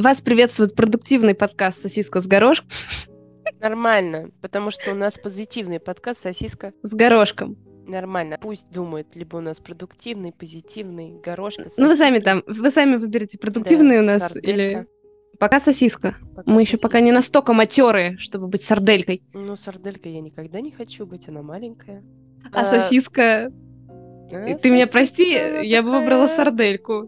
Вас приветствует продуктивный подкаст «Сосиска с горошком». Нормально, потому что у нас позитивный подкаст «Сосиска с горошком». Нормально. Пусть думают, либо у нас продуктивный, позитивный, горошка, сосиски. Ну, вы сами там, вы сами выберете, продуктивный да, у нас сарделька. или... Пока сосиска. Пока Мы сосиска. еще пока не настолько матерые, чтобы быть сарделькой. Ну, сарделька я никогда не хочу быть, она маленькая. А, а... сосиска... А, Ты меня прости, я бы выбрала сардельку.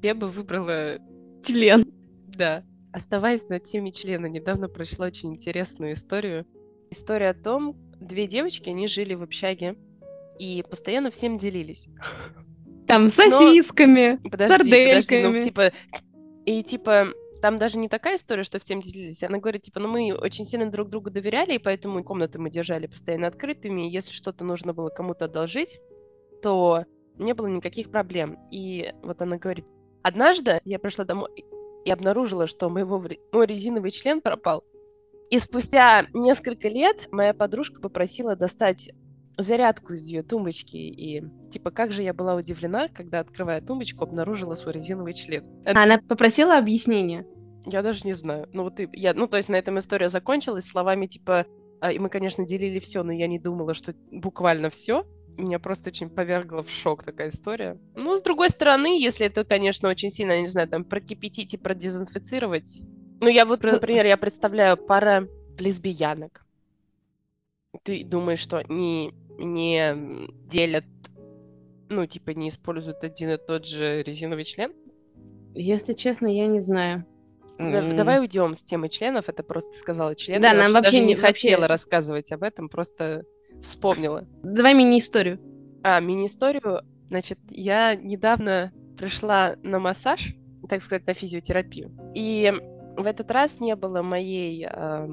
Я бы выбрала... Член. Да. Оставаясь на теме члена, недавно прочла очень интересную историю. История о том, две девочки, они жили в общаге и постоянно всем делились. Там сосисками, Но... подожди, сардельками. Подожди, ну, типа, и типа, там даже не такая история, что всем делились. Она говорит, типа, ну мы очень сильно друг другу доверяли, и поэтому комнаты мы держали постоянно открытыми. И если что-то нужно было кому-то одолжить, то не было никаких проблем. И вот она говорит, однажды я пришла домой и обнаружила, что моего, мой резиновый член пропал. И спустя несколько лет моя подружка попросила достать зарядку из ее тумбочки. И, типа, как же я была удивлена, когда, открывая тумбочку, обнаружила свой резиновый член. Это... Она попросила объяснения? Я даже не знаю. Ну, вот и я, ну, то есть на этом история закончилась словами, типа, а, и мы, конечно, делили все, но я не думала, что буквально все. Меня просто очень повергла в шок такая история. Ну, с другой стороны, если это, конечно, очень сильно, не знаю, там, прокипятить и продезинфицировать. Ну, я вот, например, я представляю пара лесбиянок. Ты думаешь, что не не делят, ну, типа, не используют один и тот же резиновый член? Если честно, я не знаю. Mm. Давай уйдем с темы членов. Это просто сказала член. Да, я нам вообще, даже не хотела вообще... рассказывать об этом, просто вспомнила. Давай мини-историю. А, мини-историю. Значит, я недавно пришла на массаж, так сказать, на физиотерапию. И в этот раз не было моей э,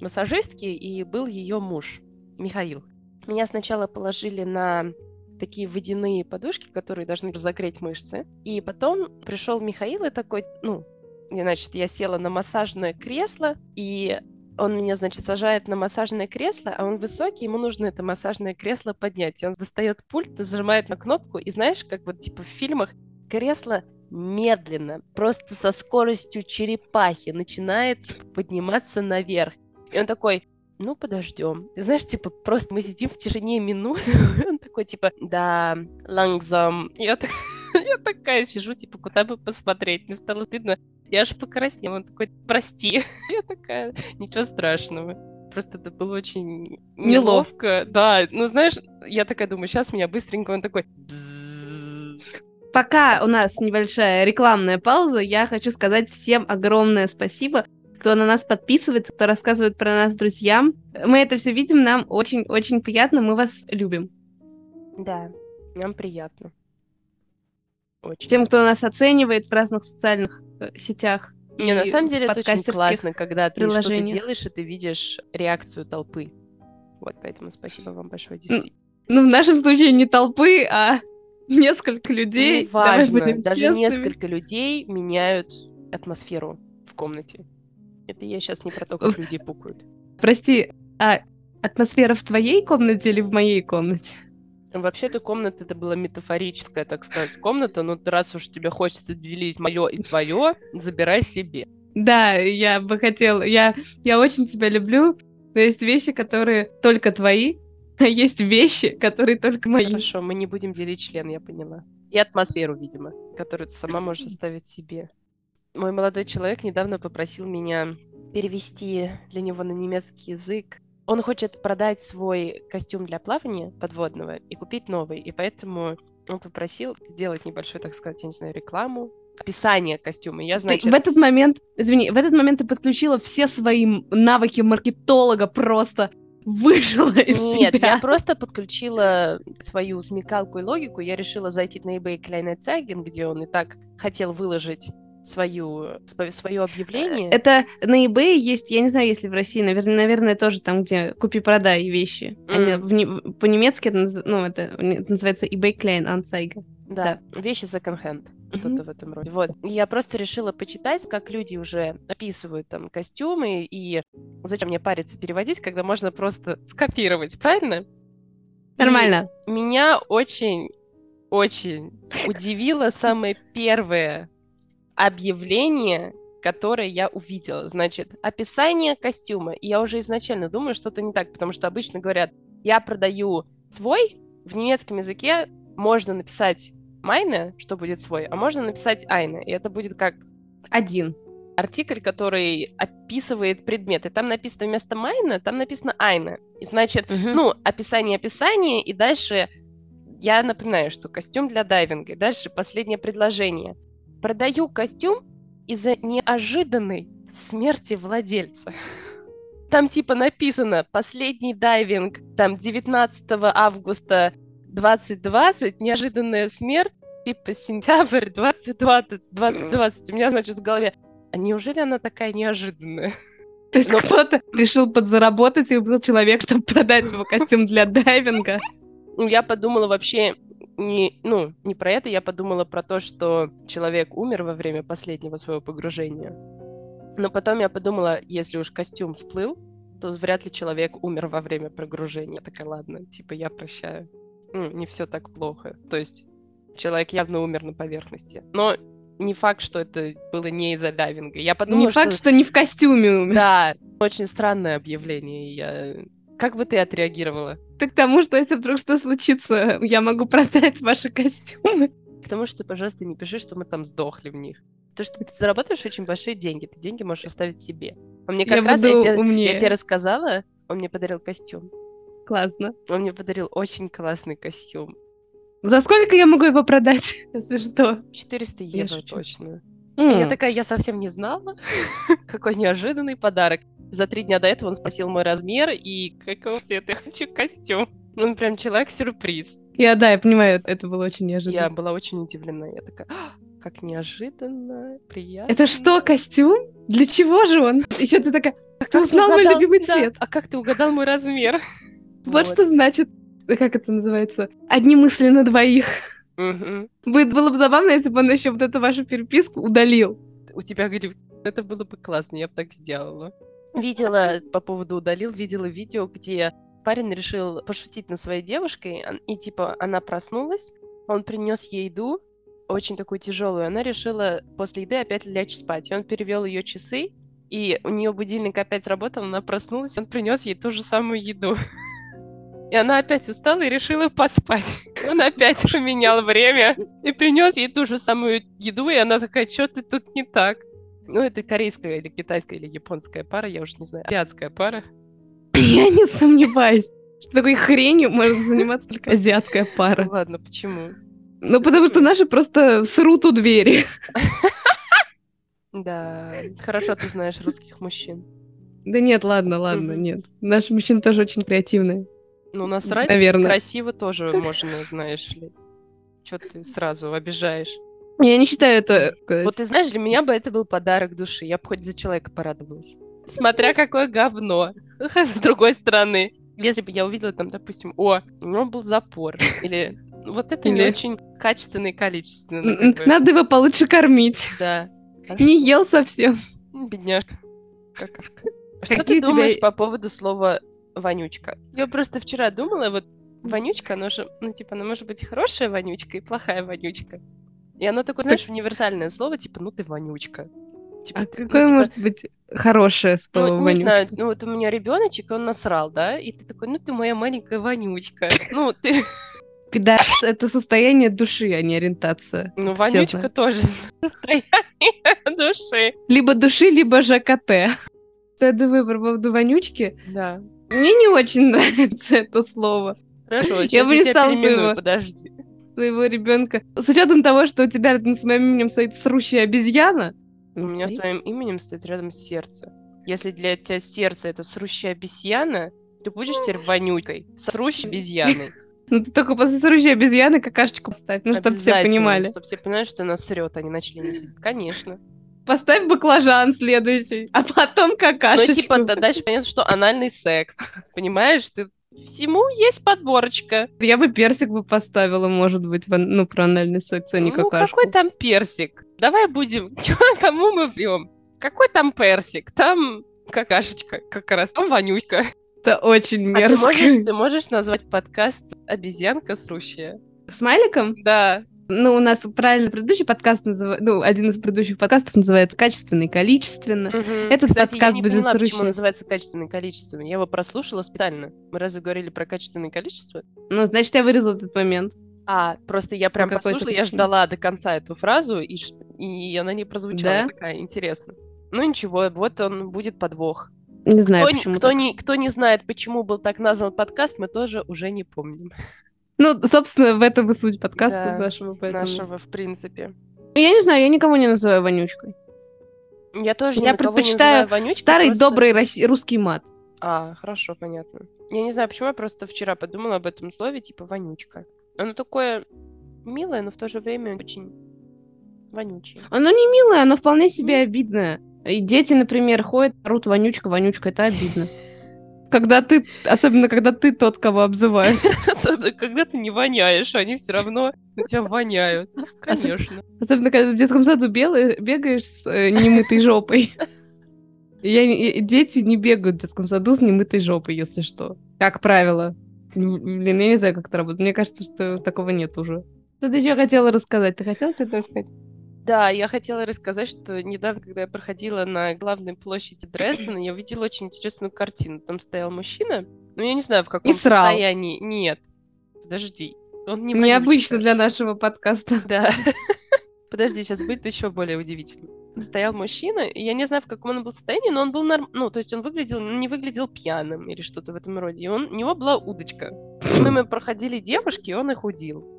массажистки, и был ее муж, Михаил. Меня сначала положили на такие водяные подушки, которые должны разогреть мышцы. И потом пришел Михаил и такой, ну, значит, я села на массажное кресло, и он меня, значит, сажает на массажное кресло, а он высокий, ему нужно это массажное кресло поднять. И он достает пульт, зажимает на кнопку, и знаешь, как вот типа в фильмах, кресло медленно, просто со скоростью черепахи начинает типа, подниматься наверх. И он такой, ну, подождем. Знаешь, типа, просто мы сидим в тишине минут, он такой, типа, да, лангзам. Я, я такая сижу, типа, куда бы посмотреть. Мне стало стыдно. Я аж покраснела. Он такой, прости. Я такая, ничего страшного. Просто это было очень неловко. Да, ну, знаешь, я такая думаю, сейчас меня быстренько, он такой, Пока у нас небольшая рекламная пауза, я хочу сказать всем огромное спасибо кто на нас подписывается, кто рассказывает про нас друзьям. Мы это все видим, нам очень-очень приятно, мы вас любим. Да, нам приятно. Очень. Тем, кто нас оценивает в разных социальных э, сетях. Не, на самом деле это очень классно, когда ты что-то делаешь, и ты видишь реакцию толпы. Вот, поэтому спасибо вам большое, действительно. Ну, в нашем случае не толпы, а несколько людей. Ну, важно. Даже честными. несколько людей меняют атмосферу в комнате. Это я сейчас не про то, как люди пукают. Прости, а атмосфера в твоей комнате или в моей комнате? Вообще-то комната это была метафорическая, так сказать, комната, но раз уж тебе хочется делить мое и твое, забирай себе. Да, я бы хотела, я, я очень тебя люблю, но есть вещи, которые только твои, а есть вещи, которые только мои. Хорошо, мы не будем делить член, я поняла. И атмосферу, видимо, которую ты сама можешь оставить себе. Мой молодой человек недавно попросил меня перевести для него на немецкий язык. Он хочет продать свой костюм для плавания подводного и купить новый. И поэтому он попросил сделать небольшую, так сказать, я не знаю, рекламу, описание костюма. Я, значит... Ты в этот момент, извини, в этот момент ты подключила все свои навыки маркетолога просто выжила из Нет, себя. я просто подключила свою смекалку и логику. Я решила зайти на eBay Kleinanzeigen, где он и так хотел выложить свою, свое объявление. Это на eBay есть, я не знаю, если в России, наверное, наверное тоже там, где купи-продай вещи. Mm. Они, по-немецки это, ну, это, это называется eBay Kleinanzeiger. Да, да. вещи second-hand что-то mm-hmm. в этом роде. Вот. Я просто решила почитать, как люди уже описывают там костюмы, и зачем мне париться переводить, когда можно просто скопировать, правильно? Нормально. И меня очень, очень удивило самое первое объявление которые я увидела. Значит, описание костюма. И я уже изначально думаю, что-то не так, потому что обычно говорят, я продаю свой, в немецком языке можно написать майне, что будет свой, а можно написать айне, и это будет как... Один. Артикль, который описывает предмет. И там написано вместо майна, там написано айне. И значит, Мгм. ну, описание описание, и дальше я напоминаю, что костюм для дайвинга. Дальше последнее предложение. Продаю костюм из-за неожиданной смерти владельца. Там типа написано «Последний дайвинг, там 19 августа 2020, неожиданная смерть, типа сентябрь 2020, 2020». У меня, значит, в голове а неужели она такая неожиданная? То есть Но- кто-то решил подзаработать и убил человека, чтобы продать его костюм для дайвинга. Ну, я подумала вообще не, ну, не про это, я подумала про то, что человек умер во время последнего своего погружения. Но потом я подумала, если уж костюм всплыл, то вряд ли человек умер во время погружения. Такая, ладно, типа, я прощаю. Ну, не все так плохо. То есть человек явно умер на поверхности. Но не факт, что это было не из-за дайвинга. Я подумала, Не факт, что не в костюме умер. Да, очень странное объявление. Я... Как бы ты отреагировала? Ты к тому, что если вдруг что случится, я могу продать ваши костюмы. К тому, что ты, пожалуйста, не пиши, что мы там сдохли в них. То, что ты зарабатываешь очень большие деньги, ты деньги можешь оставить себе. А мне как Я раз, буду я, тебе, умнее. я тебе рассказала, он мне подарил костюм. Классно. Он мне подарил очень классный костюм. За сколько я могу его продать, если что? 400 Я евро точно. И Я такая, я совсем не знала. Какой неожиданный подарок. За три дня до этого он спросил мой размер и какого цвета я хочу костюм. Он прям человек-сюрприз. Я, да, я понимаю, это было очень Я неожиданно. была очень удивлена. Я такая, «А, как неожиданно, приятно. Это что, костюм? Для чего же он? Еще ты такая, как ты узнал мой любимый Да. цвет? А как ты угадал мой размер? Вот что значит, как это называется, одни мысли на двоих. Будет, было бы забавно, если бы он еще вот эту вашу переписку удалил. У тебя говорю, это было бы классно, я бы так сделала. Видела по поводу удалил, видела видео, где парень решил пошутить над своей девушкой, и типа она проснулась, он принес ей еду, очень такую тяжелую, она решила после еды опять лечь спать. И он перевел ее часы, и у нее будильник опять работал, она проснулась, он принес ей ту же самую еду. И она опять устала и решила поспать. Он опять поменял время и принес ей ту же самую еду, и она такая, что ты тут не так? Ну, это корейская или китайская или японская пара, я уже не знаю. Азиатская пара. Я не сомневаюсь, что такой хренью может заниматься только азиатская Ну, пара. ладно, почему? Ну, потому что наши просто срут у двери. Да, хорошо ты знаешь русских мужчин. Да нет, ладно, ладно, нет. Наши мужчины тоже очень креативные. Ну, насрать Наверное. красиво тоже можно, знаешь ли. Что ты сразу обижаешь? Я не считаю это... сказать. Вот ты знаешь, для меня бы это был подарок души. Я бы хоть за человека порадовалась. Смотря какое говно. С другой стороны. Если бы я увидела там, допустим, о, у него был запор. Или вот это не очень качественно и бы. Надо его получше кормить. Да. Не ел совсем. что- Бедняжка. Какашка. А Что ты думаешь по поводу слова вонючка? Я просто вчера думала, вот вонючка, оно же, ну, типа, она может быть и хорошая вонючка, и плохая вонючка. И оно такое, знаешь, универсальное слово, типа, ну ты вонючка. Типа, А ты- ну, какое типа, может быть хорошее слово Ну, не вонючка? знаю, ну вот у меня ребеночек, он насрал, да, и ты такой, ну ты моя маленькая вонючка. Ну, ты, Пидор — это состояние души, а не ориентация. ну, Это вонючка тоже состояние души. Либо души, либо ЖКТ. Я думаю про поводу вонючки? Да. Мне не очень нравится это слово. Хорошо, Я бы не стала своего. подожди. Своего ребенка. С учетом того, что у тебя рядом с моим именем стоит срущая обезьяна. У меня с твоим именем стоит рядом сердце. Если для тебя сердце это срущая обезьяна, ты будешь теперь вонючкой, срущей обезьяной. Ну ты только после срущей обезьяны какашечку поставь, ну чтобы все понимали. Чтобы все понимали, что она срет, а не на члене сидит. Конечно. Поставь баклажан следующий, а потом Ну, какашечку. типа, да, дальше понятно, что анальный секс. Понимаешь, ты всему есть подборочка. Я бы персик бы поставила, может быть, в ну, про анальный секс, а не ну, какашку. какой там персик? Давай будем... Чё, кому мы врем? Какой там персик? Там какашечка как раз, там вонючка. Это очень А ты мерзко. можешь, ты можешь назвать подкаст «Обезьянка срущая»? Смайликом? Да. Ну, у нас правильно предыдущий подкаст называется, ну, один из предыдущих подкастов называется «Качественно и количественно». Мгм. Этот Кстати, подкаст я не будет поняла, с почему Русью. называется качественное количество. Я его прослушала специально. Мы разве говорили про качественное количество? Ну, значит, я вырезала этот момент. А, просто я прям какой-то послушала, я ждала до конца эту фразу, и, и она не прозвучала. Да? Такая, интересно. Ну ничего, вот он будет подвох. Не знаю, Кто, почему кто так. не, кто не знает, почему был так назван подкаст, мы тоже уже не помним. Ну, собственно, в этом и суть подкаста Да, нашего, поэтому... Нашего, в принципе. Ну, Я не знаю, я никого не называю вонючкой. Я тоже Я не предпочитаю называю вонючкой, Старый просто- добрый роси- русский мат. А, хорошо, понятно. Я не знаю, почему я просто вчера подумала об этом слове, типа вонючка. Оно такое милое, но в то же время очень вонючее. Оно не милое, оно вполне себе обидное. И дети, например, ходят, орут вонючка, вонючка, это обидно. Когда ты, особенно когда ты тот, кого обзывают. Особенно, когда ты не воняешь, они все равно на тебя воняют. Конечно. Особенно, когда в детском саду белый, бегаешь с э, немытой жопой. Я, и дети не бегают в детском саду с немытой жопой, если что. Как правило. Блин, я не знаю, как это работает. Мне кажется, что такого нет уже. Что ты еще хотела рассказать? Ты хотела что-то рассказать? Да, я хотела рассказать, что недавно, когда я проходила на главной площади Дрездена, я увидела очень интересную картину. Там стоял мужчина, ну я не знаю, в каком срал. состоянии. Нет, подожди. Он не Необычно для нашего подкаста. Да. Подожди, сейчас будет еще более удивительно. Стоял мужчина, и я не знаю, в каком он был состоянии, но он был норм... Ну, то есть он выглядел, не выглядел пьяным или что-то в этом роде. И он... у него была удочка. И мимо проходили девушки, и он их удил.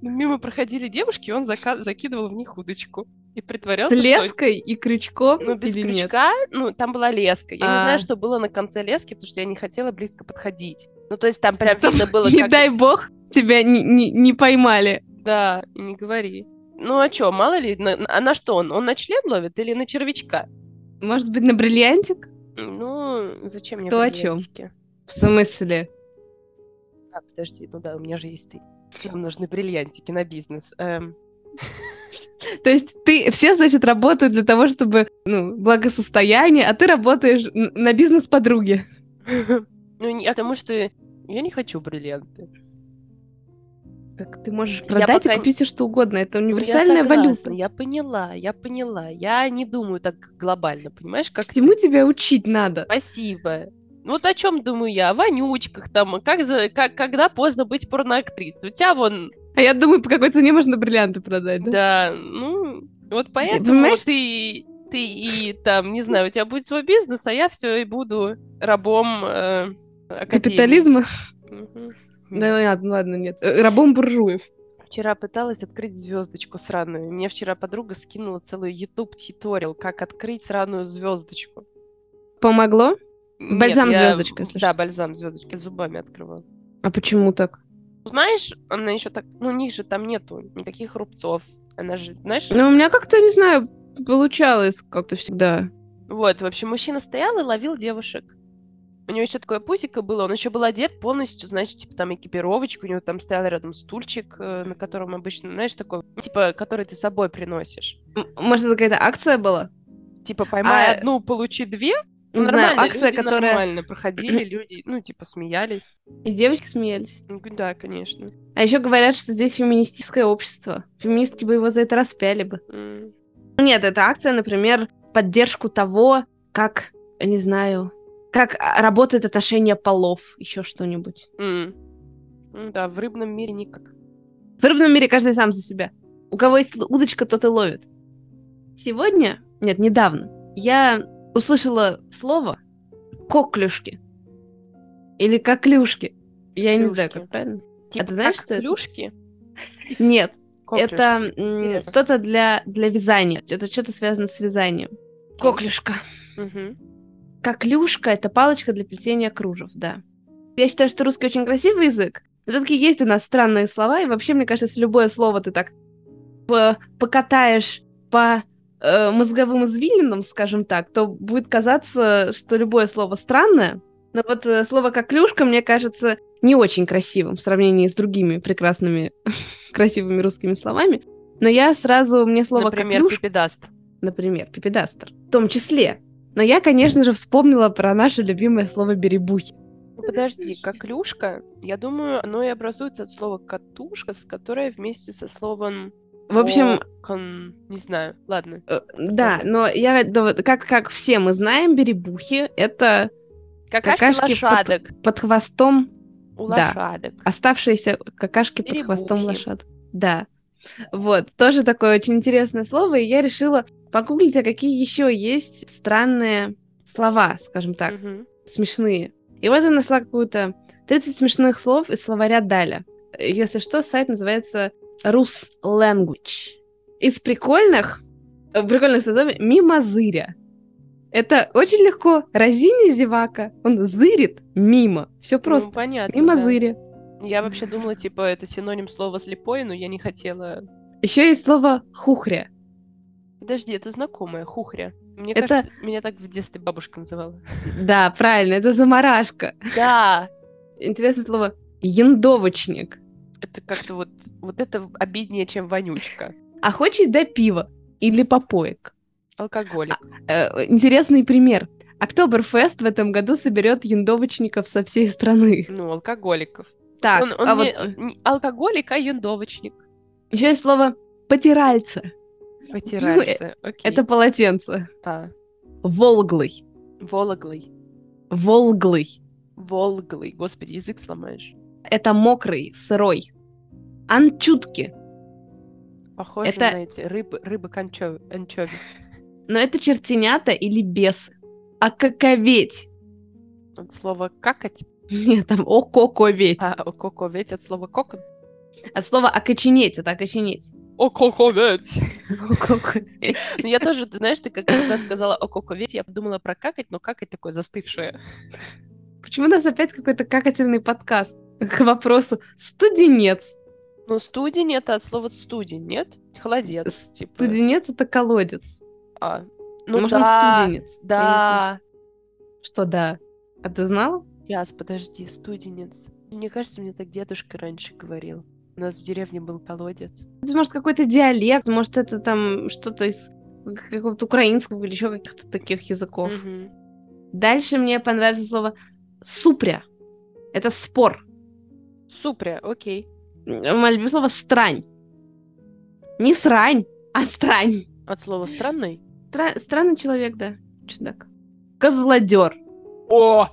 Мимо проходили девушки, и он зака- закидывал в них удочку. И С притворялся, что... леской и крючком Ну, без или нет? крючка, ну, там была леска. Я не А. знаю, что было на конце лески, потому что я не хотела близко подходить. Ну, то есть там прям Там, видно было, Не как... дай бог, тебя не, не, не поймали. Да, не говори. Ну а чё, мало ли, на- а на что он? Он на член ловит или на червячка? Может быть, на бриллиантик? Ну, зачем мне Кто о бриллиантики? В смысле? А, подожди, ну да, у меня же есть ты. Нам нужны бриллиантики на бизнес. Эм, То есть ты все, значит, работают для того, чтобы, ну, благосостояние, а ты работаешь на бизнес подруги. Ну, не, потому что я не хочу бриллианты. Так ты можешь Я продать и пока- купить все что угодно. Это Ну, я универсальная согласна, валюта. Я поняла, я поняла. Я не думаю так глобально, понимаешь, как Всему ты. тебя учить надо. Спасибо. Ну, Вот о чем думаю я? О вонючках там, как за, как, когда поздно быть порноактрисой. У тебя вон А я думаю, по какой цене можно бриллианты продать, да? Да, ну, вот поэтому понимаешь? ты, ты и там, не знаю, у тебя будет свой бизнес, а я все и буду рабом э, академии. Капитализма? Мгм. Да ладно, ладно, нет. Э, Рабом буржуев. Вчера пыталась открыть звездочку сраную. Мне вчера подруга скинула целый YouTube туториал, как открыть сраную звездочку. Помогло? Нет, Бальзам я- звездочка, если Да, что. бальзам звездочки зубами открывала. А почему так? Знаешь, она еще так, ну, у них же там нету никаких рубцов. Она же, знаешь, Ну, у меня как-то, не знаю, получалось как-то всегда. Вот, в общем, мужчина стоял и ловил девушек. У него еще такое пузико было, он еще был одет полностью, значит, типа там экипировочка, у него там стоял рядом стульчик, э, на котором обычно, знаешь, такой, типа, который ты с собой приносишь. Может, это какая-то акция была? Типа, поймай А- одну, получи две. Не знаю, акция, люди которая... нормально проходили, люди, ну, типа, смеялись. И девочки смеялись. Ну, да, конечно. А еще говорят, что здесь феминистическое общество. Феминистки бы его за это распяли бы. Ну Нет, это акция, например, поддержку того, как, не знаю, как а, работает отношение полов, еще что-нибудь. Ну Да, в рыбном мире никак. В рыбном мире каждый сам за себя. У кого есть удочка, тот и ловит. Сегодня, нет, недавно, я услышала слово коклюшки. Или коклюшки. Я не знаю, Клюшки. как правильно. Типа, ты знаешь, что это? клюшки? Нет, Коклюшки. это что-то для, для вязания. Это что-то связано с вязанием. Коклюшка. Мгм. Коклюшка — это палочка для плетения кружев, да. Я считаю, что русский очень красивый язык, но все-таки есть у нас странные слова, и вообще, мне кажется, если любое слово ты так по- покатаешь по э, мозговым извилинам, скажем так, то будет казаться, что любое слово странное. Но вот э, слово «коклюшка» мне кажется не очень красивым в сравнении с другими прекрасными, красивыми русскими словами. Но я сразу, мне слово Например, «коклюшка» пипедаст. например, пипедастер, в том числе. Но я, конечно же, вспомнила про наше любимое слово «беребухи». Подожди, коклюшка, я думаю, оно и образуется от слова катушка, с которой вместе со словом В общем, кон... не знаю, ладно. э, да, но я, да, как, как все мы знаем, беребухи — это Какашки, Какашки под- лошадок. под хвостом У да. лошадок. оставшиеся какашки под хвостом Беребухи. лошад. Да. Вот, тоже такое очень интересное слово, и я решила погуглить, а какие еще есть странные слова, скажем так, Мгм. смешные. И вот я нашла какую-то 30 смешных слов из словаря Даля. Если что, сайт называется Rus Language. Из прикольных, э, прикольных слов мимозыря. Это очень легко. Разини зевака. Он зырит мимо. Все Ну, просто. понятно. мимо да. зыря. Я вообще думала, типа, это синоним слова слепой, но я не хотела. Еще есть слово хухря. Подожди, это знакомое, хухря. Мне Это- кажется, меня так в детстве бабушка называла. Да, правильно, это заморашка. Да! Интересное слово яндовочник. Это как-то вот, вот это обиднее, чем вонючка. Охочий до пива или попоек. Алкоголик. Э, интересный пример. Октоберфест в этом году соберет яндовочников со всей страны. Ну, алкоголиков. Так, он он а не, вот не алкоголик, а юндовочник. еще есть слово потиральца. Потиральцы. Окей. Это полотенце. А, Волглый. вологлый. Волглый. Волглый. Господи, язык сломаешь. Это мокрый, сырой. Анчутки. Похоже Это- на эти рыбы, рыбы кончо- анчови. Но это чертенята или бесы. А каковеть. От слова какать, Нет, там ококоветь. а коковеть от слова кокон. От слова окоченеть, это окоченеть. Ококоветь. Ококоветь. Ну, я тоже, ты знаешь, ты как- когда сказала ококоветь, я подумала про какать, но какать такое застывшее. Почему у нас опять какой-то какательный подкаст? К вопросу студенец. Ну, студень это от слова студень, нет? Холодец, типа. Студенец это колодец. А, ну Может, он да, студенец. Я не да. Что да? А ты знала? Яс, подожди, студенец. Мне кажется, мне так дедушка раньше говорил. У нас в деревне был колодец. Это может какой-то диалект, может это там что-то из какого-то украинского или еще каких-то таких языков. Мгм. Дальше мне понравилось слово супря. Это спор. Супря, окей. Мое любимое слово странь. Не срань, а странь. От слова странный. Стра- странный человек, да. Чудак. Козлодер. О!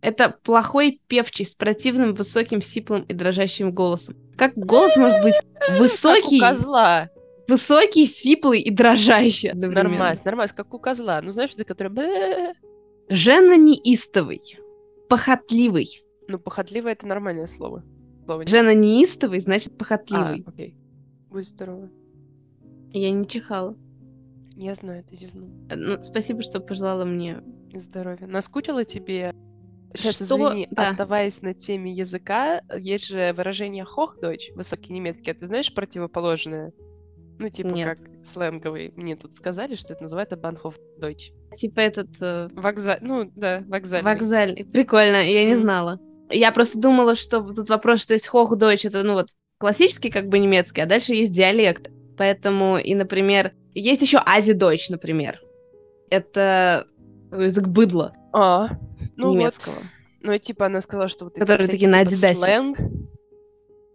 Это плохой певчий с противным, высоким, сиплым и дрожащим голосом. Как голос может быть высокий, Как у козла. высокий, сиплый и дрожащий одновременно? Нормально, нормально, как у козла. Ну, знаешь, это который... Жена неистовый, похотливый. Ну, похотливо это нормальное слово. Слово Жена неистовый, значит А, похотливый. окей. Будь здорова. Я не чихала. Я знаю, ты зевнул. Ну, спасибо, что пожелала мне. Здоровья. Наскучила тебе? Сейчас, Что? извини, Да. оставаясь на теме языка, есть же выражение «хохдойч», высокий немецкий. А ты знаешь противоположное? Ну, типа Нет. как сленговый. Мне тут сказали, что это называется «банхофдойч». Типа этот э, Вокзаль... Ну, да, вокзальный. вокзальный. Прикольно, я не знала. Я просто думала, что тут вопрос, что есть хохдойч, это, ну вот, классический как бы немецкий, а дальше есть диалект. Поэтому и, например, есть еще азидойч, например. Это язык быдла А, ну немецкого. вот. Ну, и типа она сказала, что вот Которые всякие, такие на типа, Адидасе. сленг.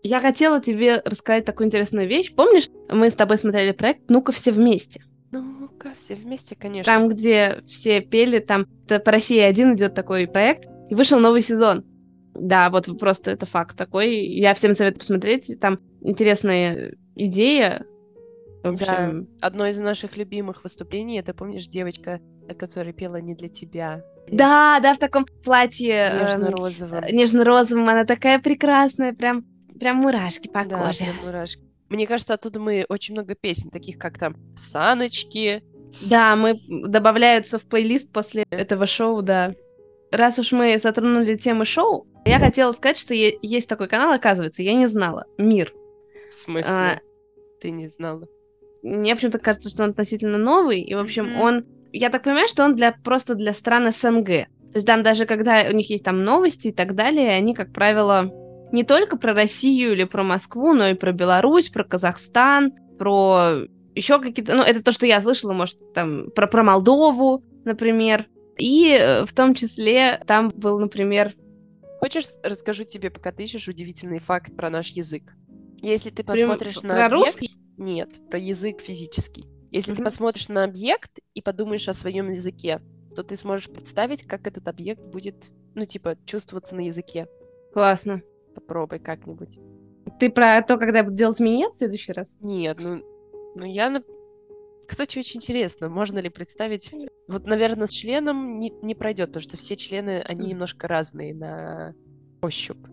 Я хотела тебе рассказать такую интересную вещь. Помнишь, мы с тобой смотрели проект «Ну-ка все вместе». Ну-ка, все вместе, конечно. Там, где все пели, там по России один идет такой проект, и вышел новый сезон. Да, вот просто это факт такой. Я всем советую посмотреть. Там интересная идея. В общем, Одно из наших любимых выступлений, это, помнишь, девочка, которая пела «Не для тебя». да, да, в таком платье эм, Нежно-розовым. э, нежно-розовым. Она такая прекрасная, прям, прям мурашки по Да, коже. прям мурашки. Мне кажется, оттуда мы очень много песен, таких как там «Саночки». Да, мы добавляются в плейлист после этого шоу, да. Раз уж мы затронули темы шоу, я хотела сказать, что есть такой канал, оказывается, я не знала. Мир. В смысле? А, Ты не знала? Мне почему-то кажется, что он относительно новый, и, в общем, Мгм. он... Я так понимаю, что он для просто для стран СНГ. То есть там даже когда у них есть там новости и так далее, они, как правило, не только про Россию или про Москву, но и про Беларусь, про Казахстан, про еще какие-то... Ну, это то, что я слышала, может, там, про, про Молдову, например. И э, в том числе там был, например, Хочешь, расскажу тебе, пока ты ищешь удивительный факт про наш язык? Если ты Прям посмотришь на про объект... русский? Нет, про язык физический. Если ты Мгм. посмотришь на объект и подумаешь о своем языке, то ты сможешь представить, как этот объект будет, ну, типа, чувствоваться на языке. Классно. Попробуй как-нибудь. Ты про то, когда я буду делать минет в следующий раз? Нет, ну, ну я... Кстати, очень интересно, можно ли представить... Вот, наверное, с членом не, не пройдет, потому что все члены, они немножко разные на ощупь.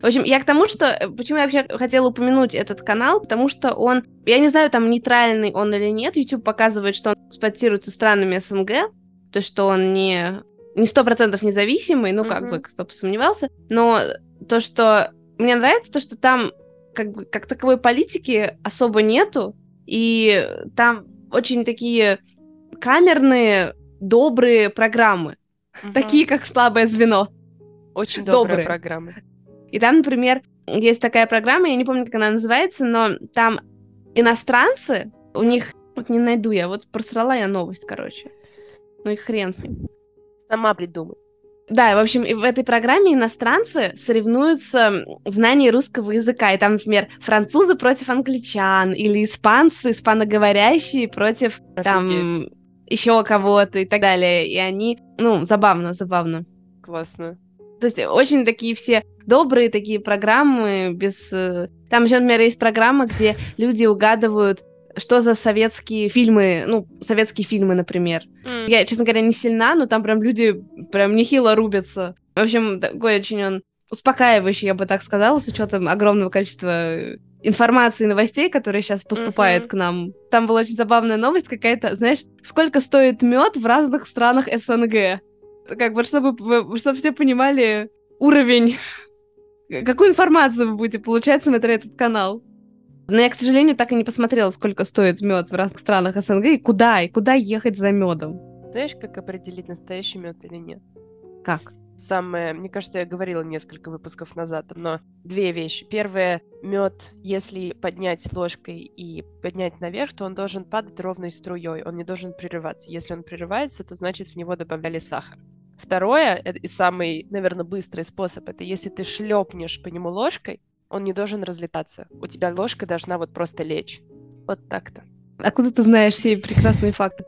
В общем, я к тому, что... э, Почему я вообще хотела упомянуть этот канал, потому что он... Я не знаю, там нейтральный он или нет. YouTube показывает, что он эксплуатируется странами СНГ, то что он не не сто процентов независимый, ну, как Мгм. бы, кто посомневался, но то, что... Мне нравится то, что там как бы как таковой политики особо нету, и там очень такие камерные, добрые программы, Мгм. такие как «Слабое звено». Очень добрые. программа. И там, например, есть такая программа, я не помню, как она называется, но там иностранцы, у них... Вот не найду я, вот просрала я новость, короче. Ну и хрен с ним. Сама придумай. Да, и, в общем, и в этой программе иностранцы соревнуются в знании русского языка. И там, например, французы против англичан, или испанцы, испаноговорящие против там Офигеть. еще кого-то и так далее. И они, ну, забавно, забавно. Классно. То есть очень такие все добрые такие программы без... э, Там еще, например, есть программа, где люди угадывают, что за советские фильмы, ну, советские фильмы, например. М. Я, честно говоря, не сильна, но там прям люди прям нехило рубятся. В общем, такой очень он успокаивающий, я бы так сказала, с учетом огромного количества информации и новостей, которые сейчас поступает Мгм. к нам. Там была очень забавная новость какая-то, знаешь, сколько стоит мед в разных странах СНГ. Как бы, чтобы, чтобы все понимали уровень, какую информацию вы будете получать, смотря этот канал. Но я, к сожалению, так и не посмотрела, сколько стоит мед в разных странах СНГ и куда, и куда ехать за медом. Знаешь, как определить настоящий мед или нет? Как? Самое, мне кажется, я говорила несколько выпусков назад, но две вещи. Первое, мед, если поднять ложкой и поднять наверх, то он должен падать ровной струей, он не должен прерываться. Если он прерывается, то значит в него добавляли сахар. Второе, э, и самый, наверное, быстрый способ, это если ты шлепнешь по нему ложкой, он не должен разлетаться. У тебя ложка должна вот просто лечь. Вот так-то. Откуда ты знаешь все прекрасные факты?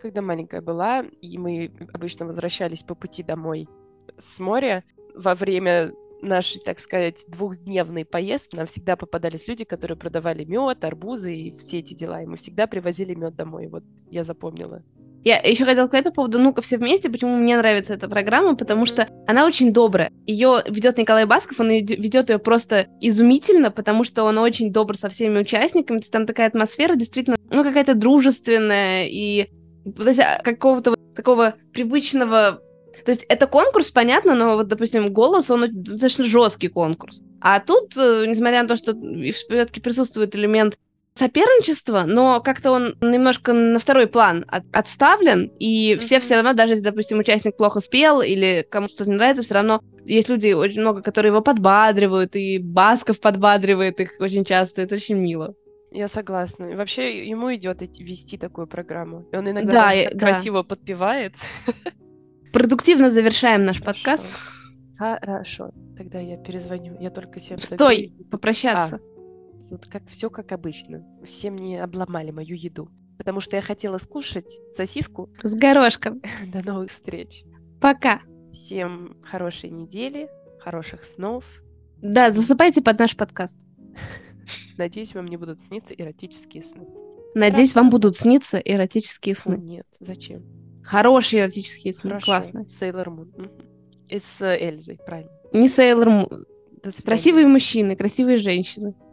Когда маленькая была, и мы обычно возвращались по пути домой с моря, во время нашей, так сказать, двухдневной поездки нам всегда попадались люди, которые продавали мед, арбузы и все эти дела. И мы всегда привозили мед домой. Вот я запомнила. Я еще хотела сказать по поводу «Ну-ка, все вместе», почему мне нравится эта программа, потому что она очень добрая. Ее ведет Николай Басков, он ведет ее просто изумительно, потому что он очень добр со всеми участниками, то есть там такая атмосфера действительно, ну, какая-то дружественная и а, какого-то вот такого привычного то есть это конкурс, понятно, но вот, допустим, голос, он достаточно жесткий конкурс. А тут, э, несмотря на то, что все-таки присутствует элемент соперничества, но как-то он немножко на второй план от- отставлен, и все Мгм. все равно, даже если, допустим, участник плохо спел или кому что-то не нравится, все равно есть люди очень много, которые его подбадривают, и Басков подбадривает их очень часто, это очень мило. Я согласна. И вообще ему идет вести такую программу. И он иногда Да, я- да. красиво подпевает. Продуктивно завершаем наш подкаст. Хорошо. Тогда я перезвоню. Я только всем Стой, попрощаться. Тут как все как обычно. Все мне обломали мою еду. Потому что я хотела скушать сосиску. С горошком. До новых встреч. Пока. Всем хорошей недели, хороших снов. Да, засыпайте под наш подкаст. Надеюсь, вам не будут сниться эротические сны. Надеюсь, вам будут сниться эротические сны. нет, зачем? Хорошие эротические сны. Хорошо. Классно. Сейлор Мун. И с Эльзой, правильно. Не Сейлор Мун. Красивые мужчины, красивые женщины.